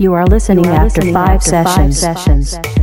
You are listening, you are after, listening five, after sessions. five sessions.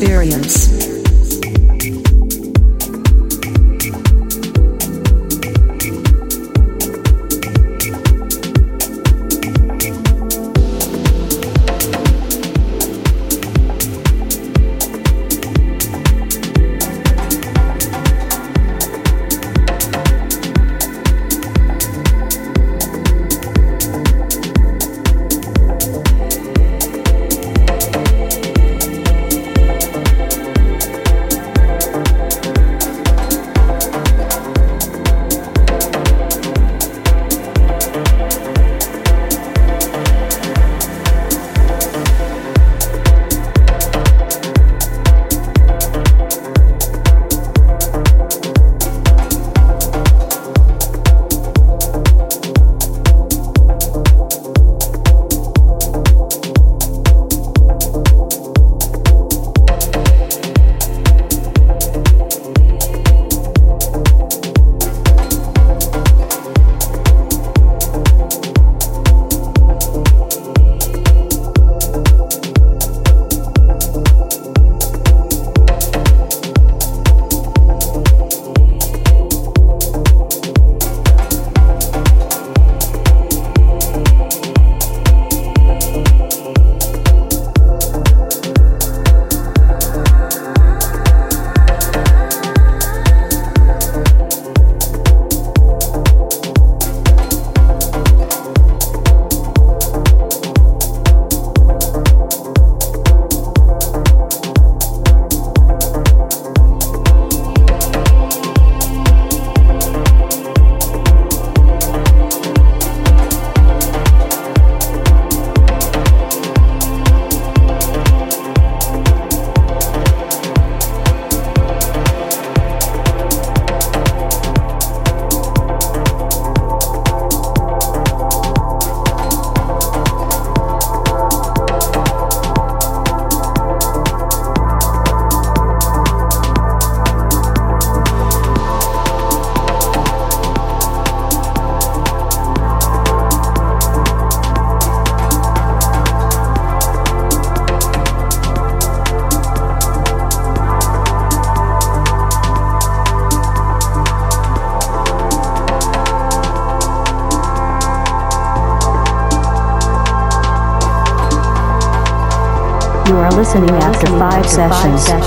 Experience.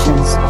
Sessions.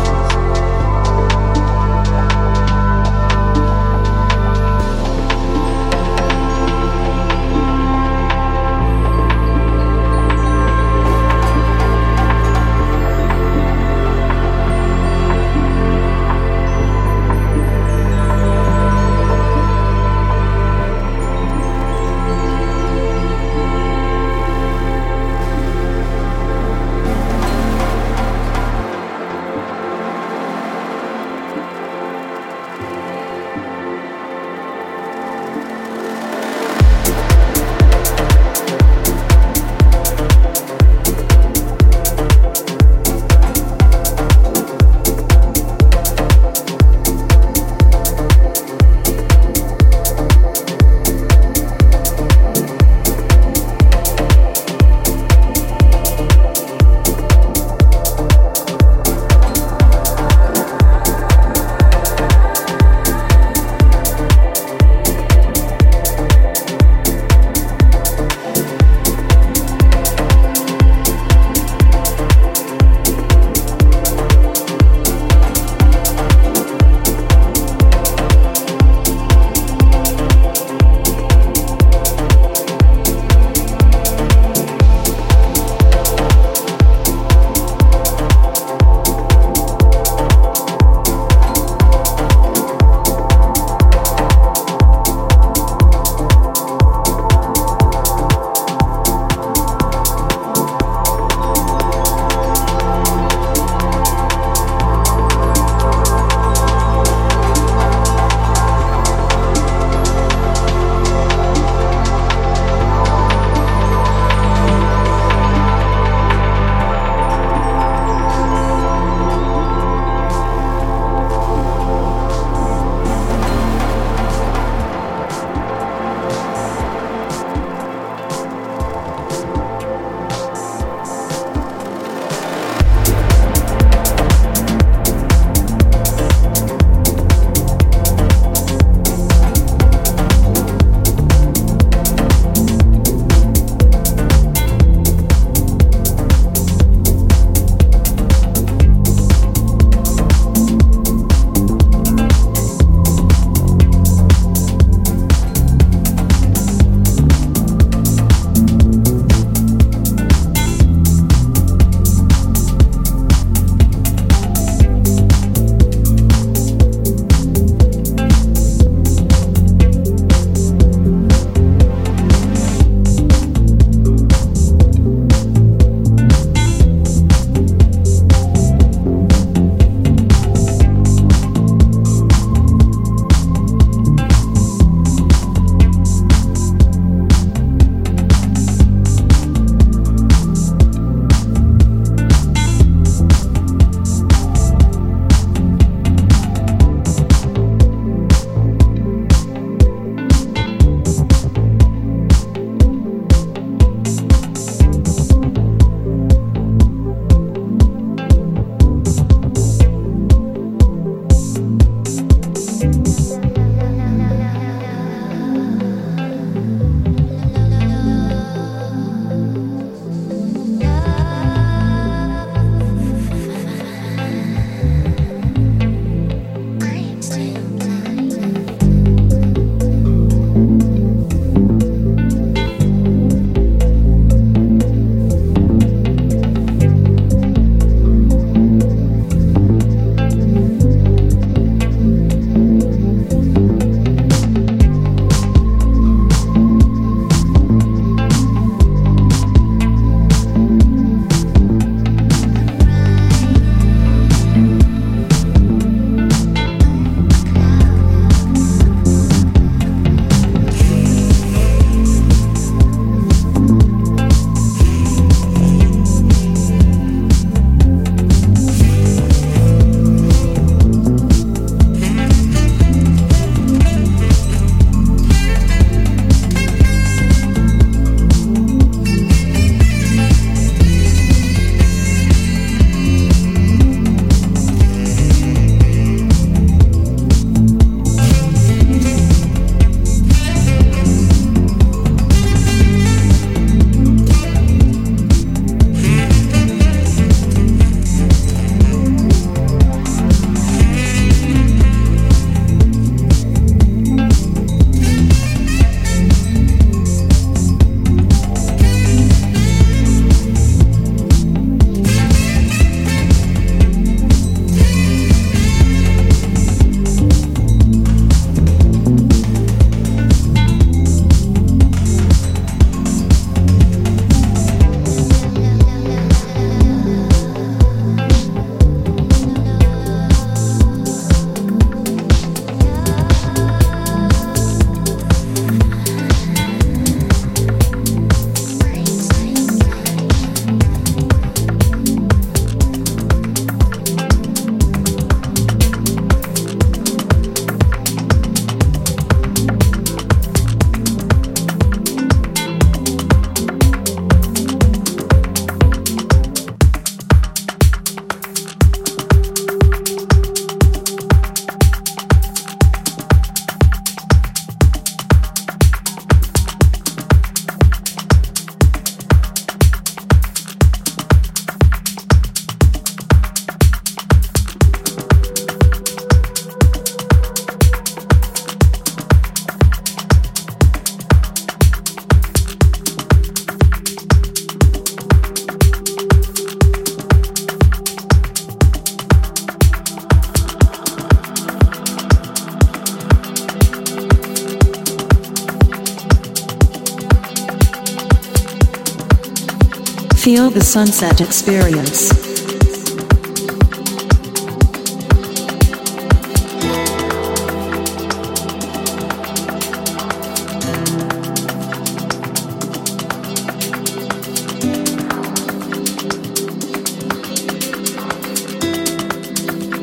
Sunset experience.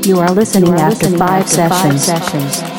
You are listening after five sessions. You are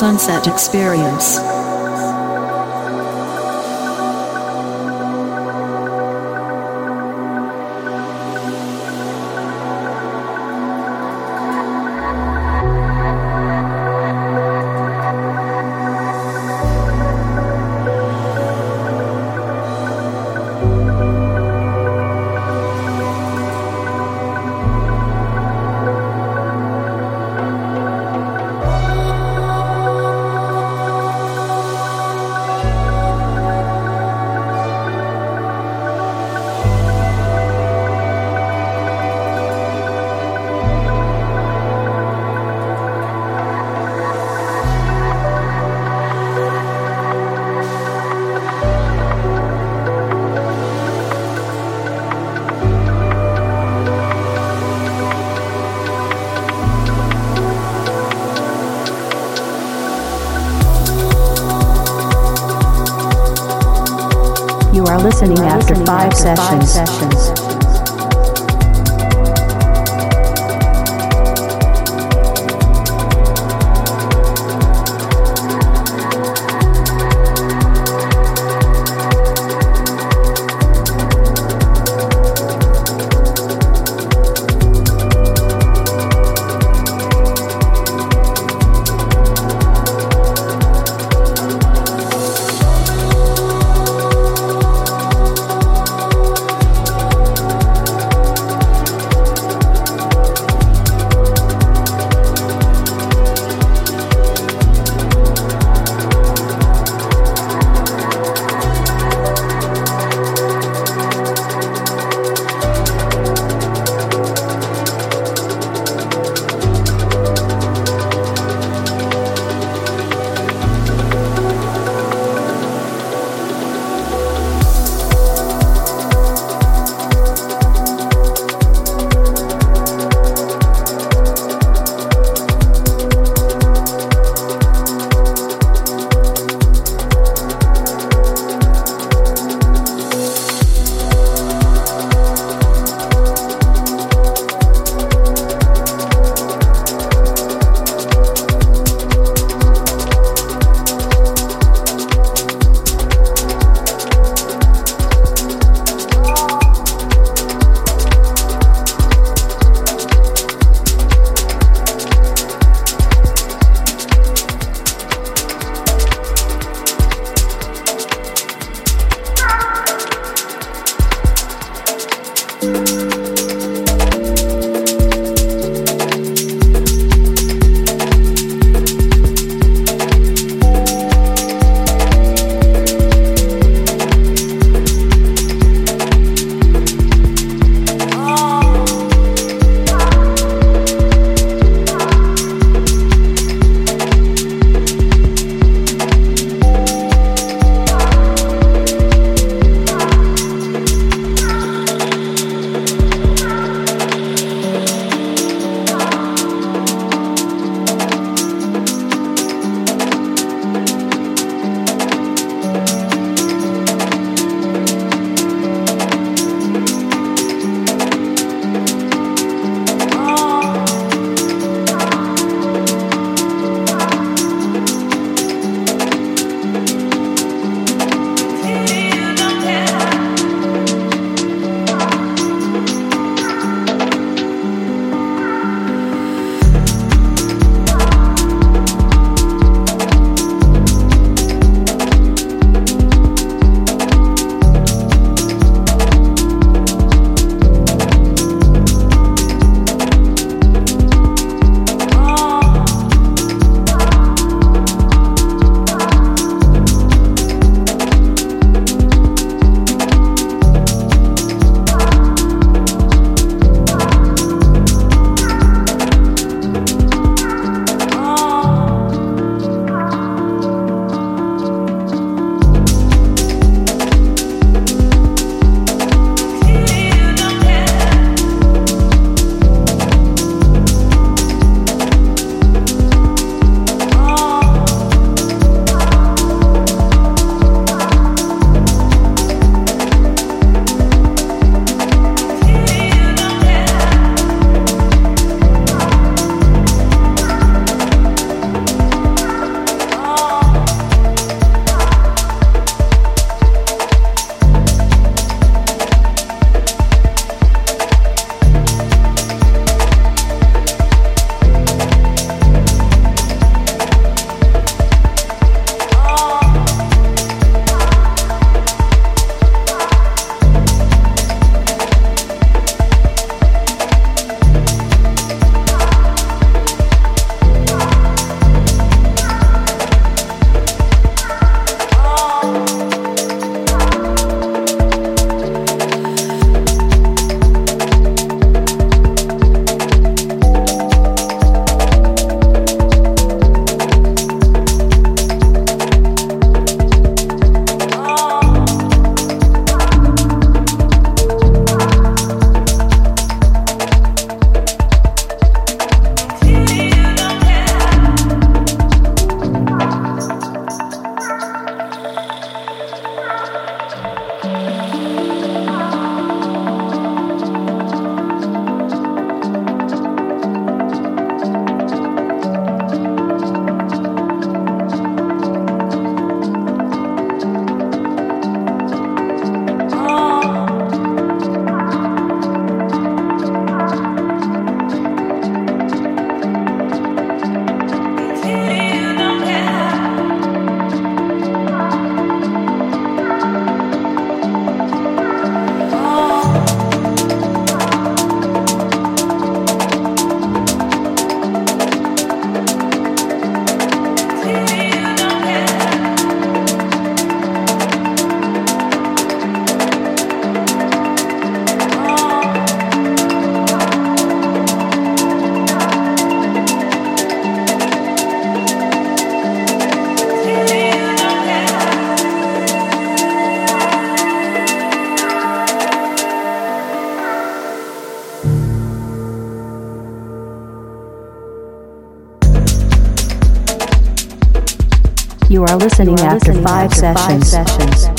Sunset experience. Sessions. Listening after five sessions. Feel the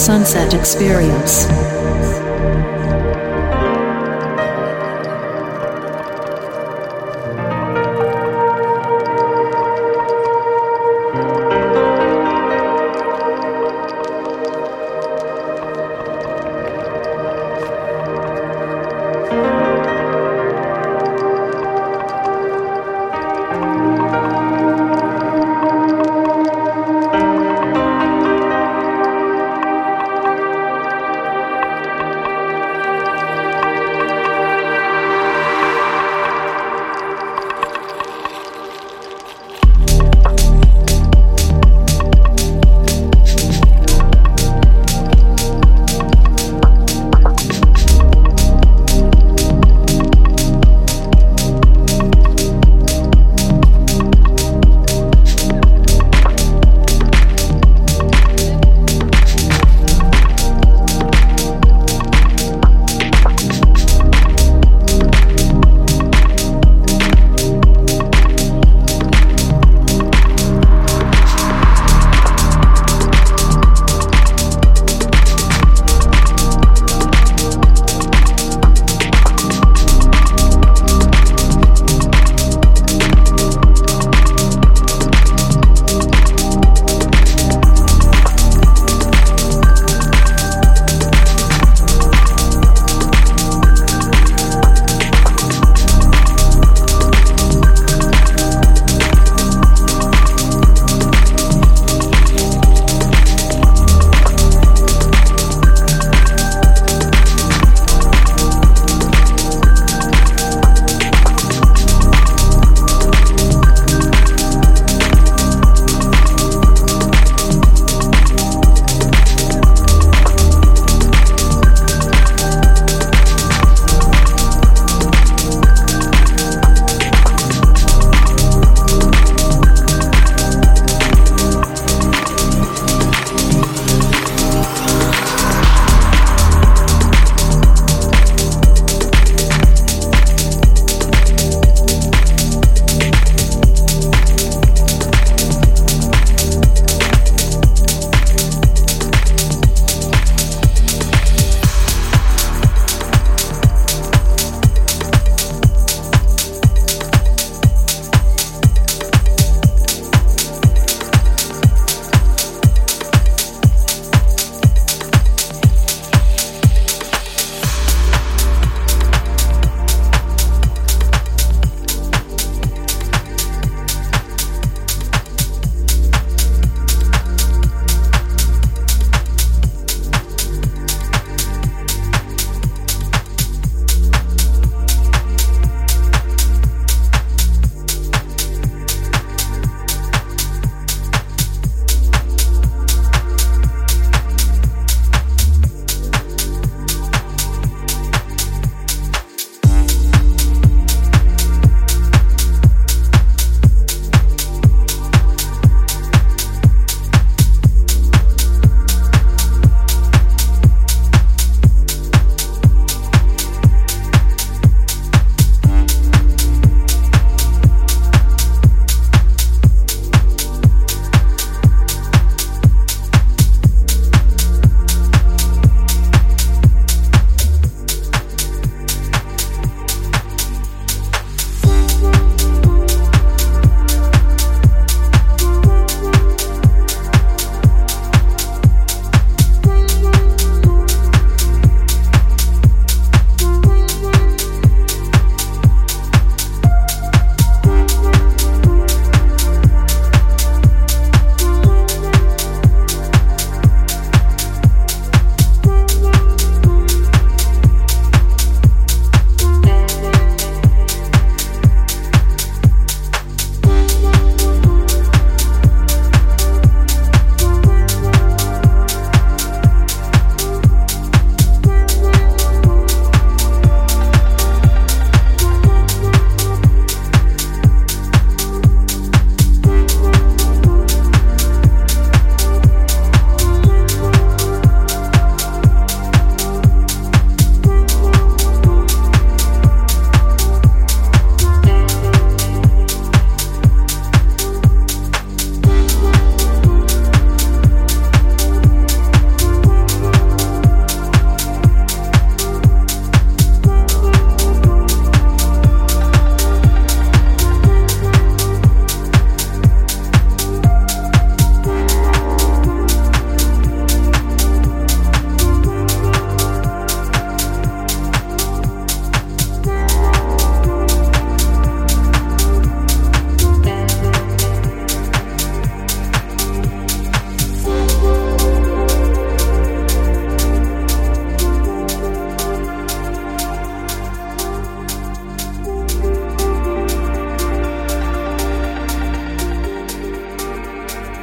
sunset experience.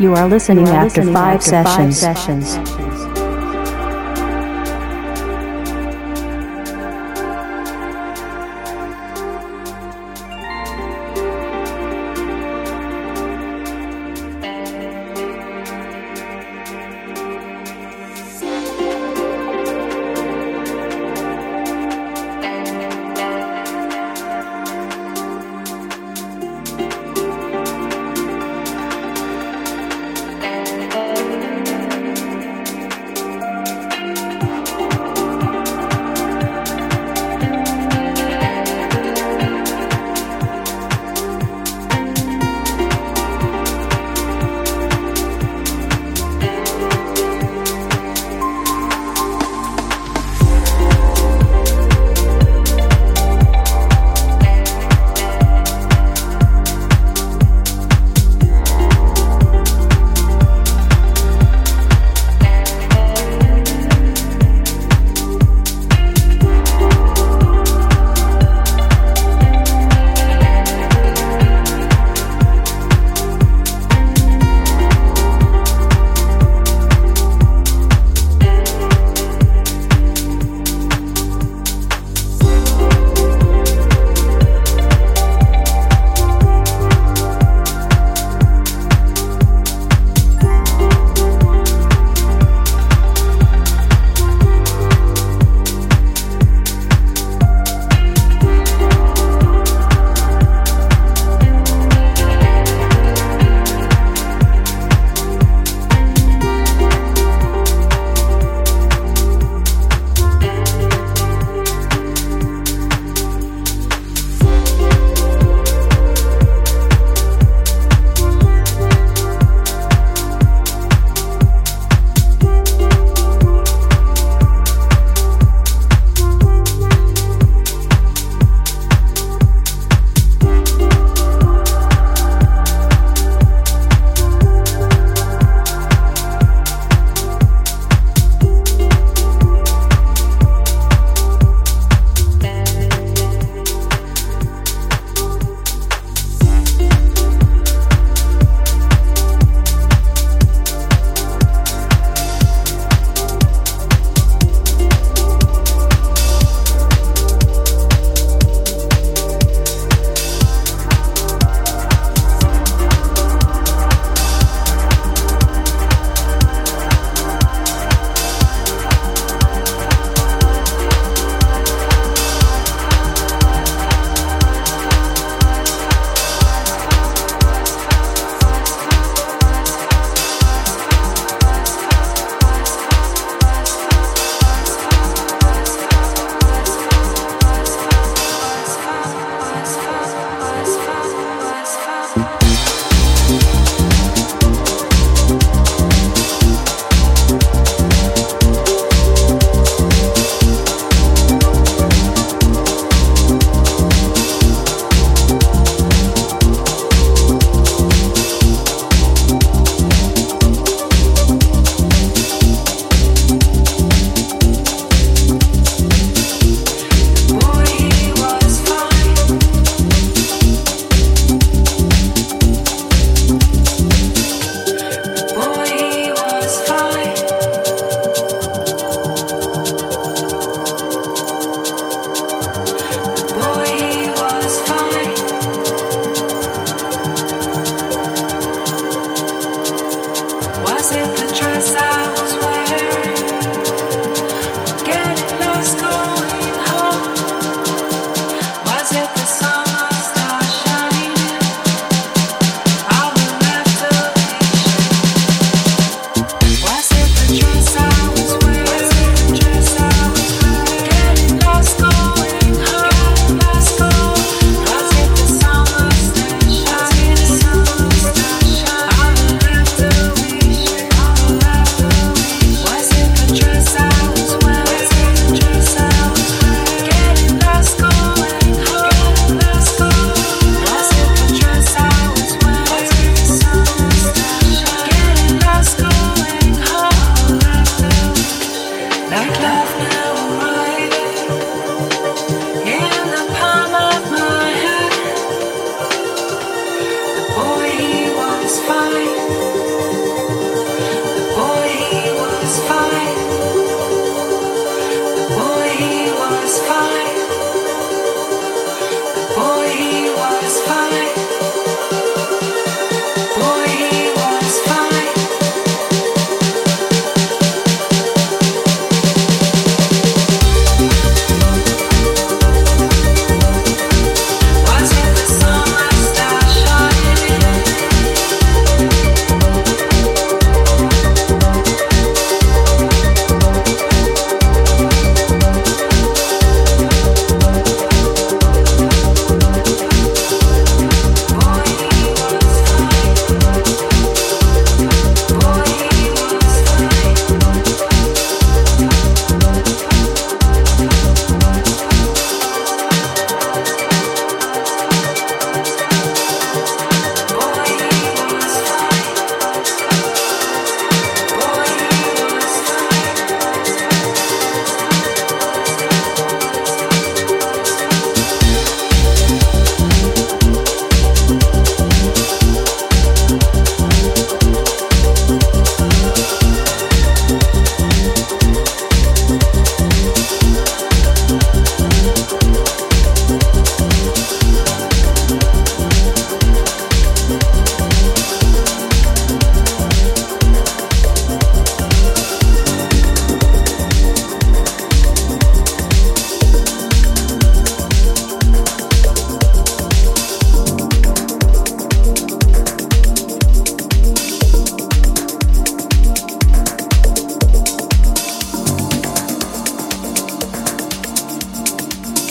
You are listening You are after listening five after five sessions. sessions.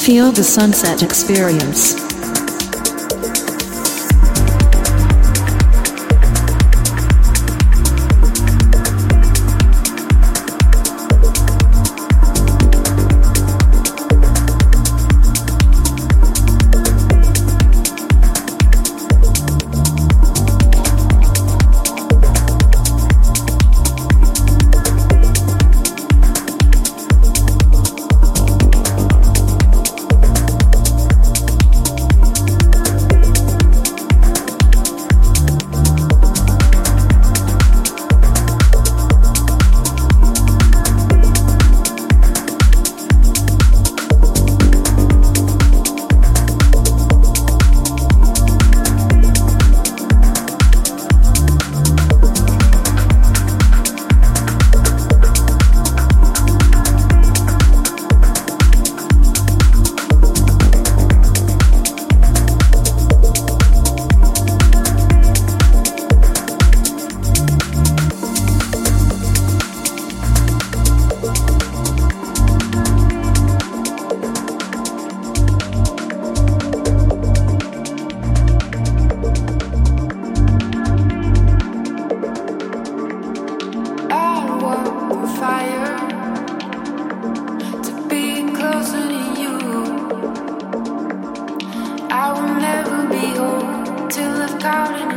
Feel the sunset experience.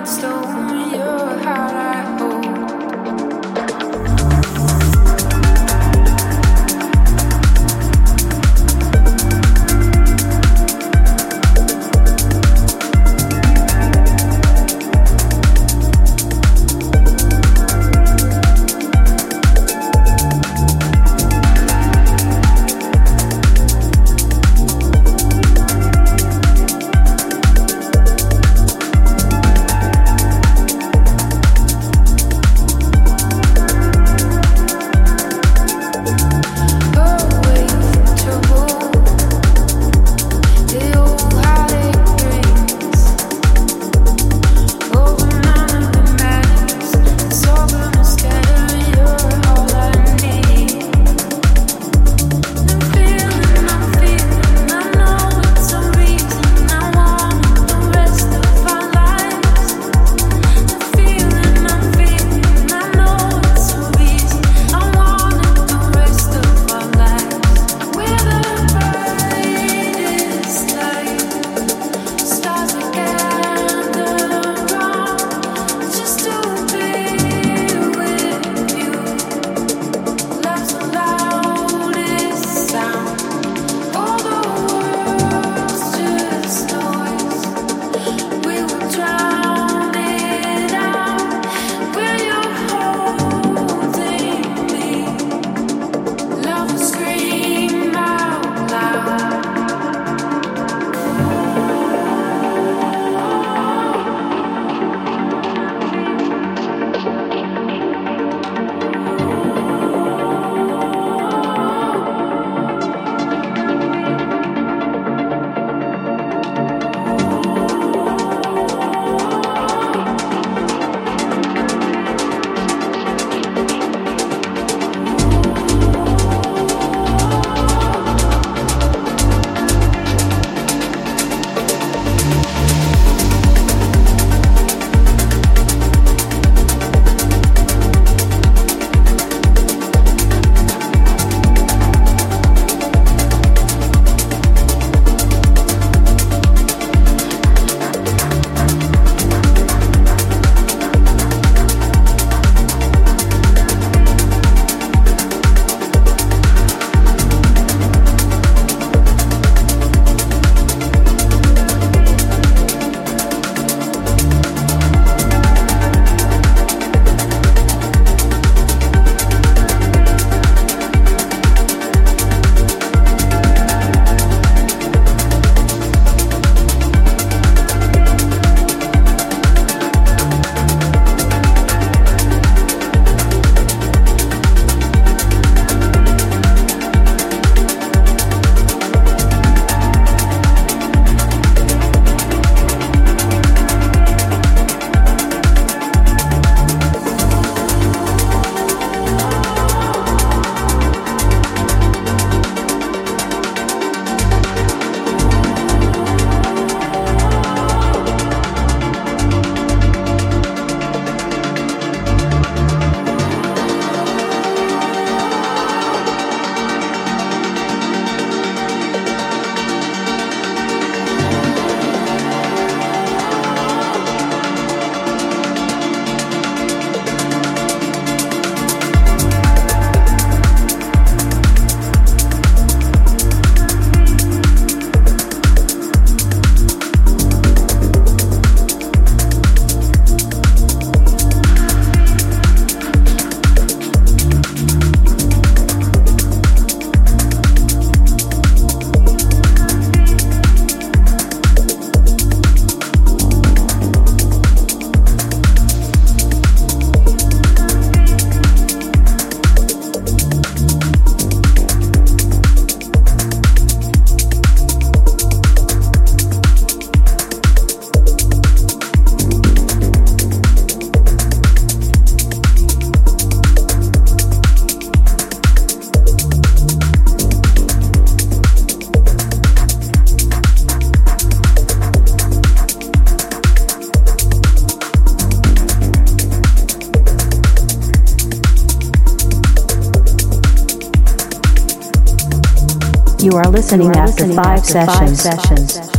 stone are listening after five sessions.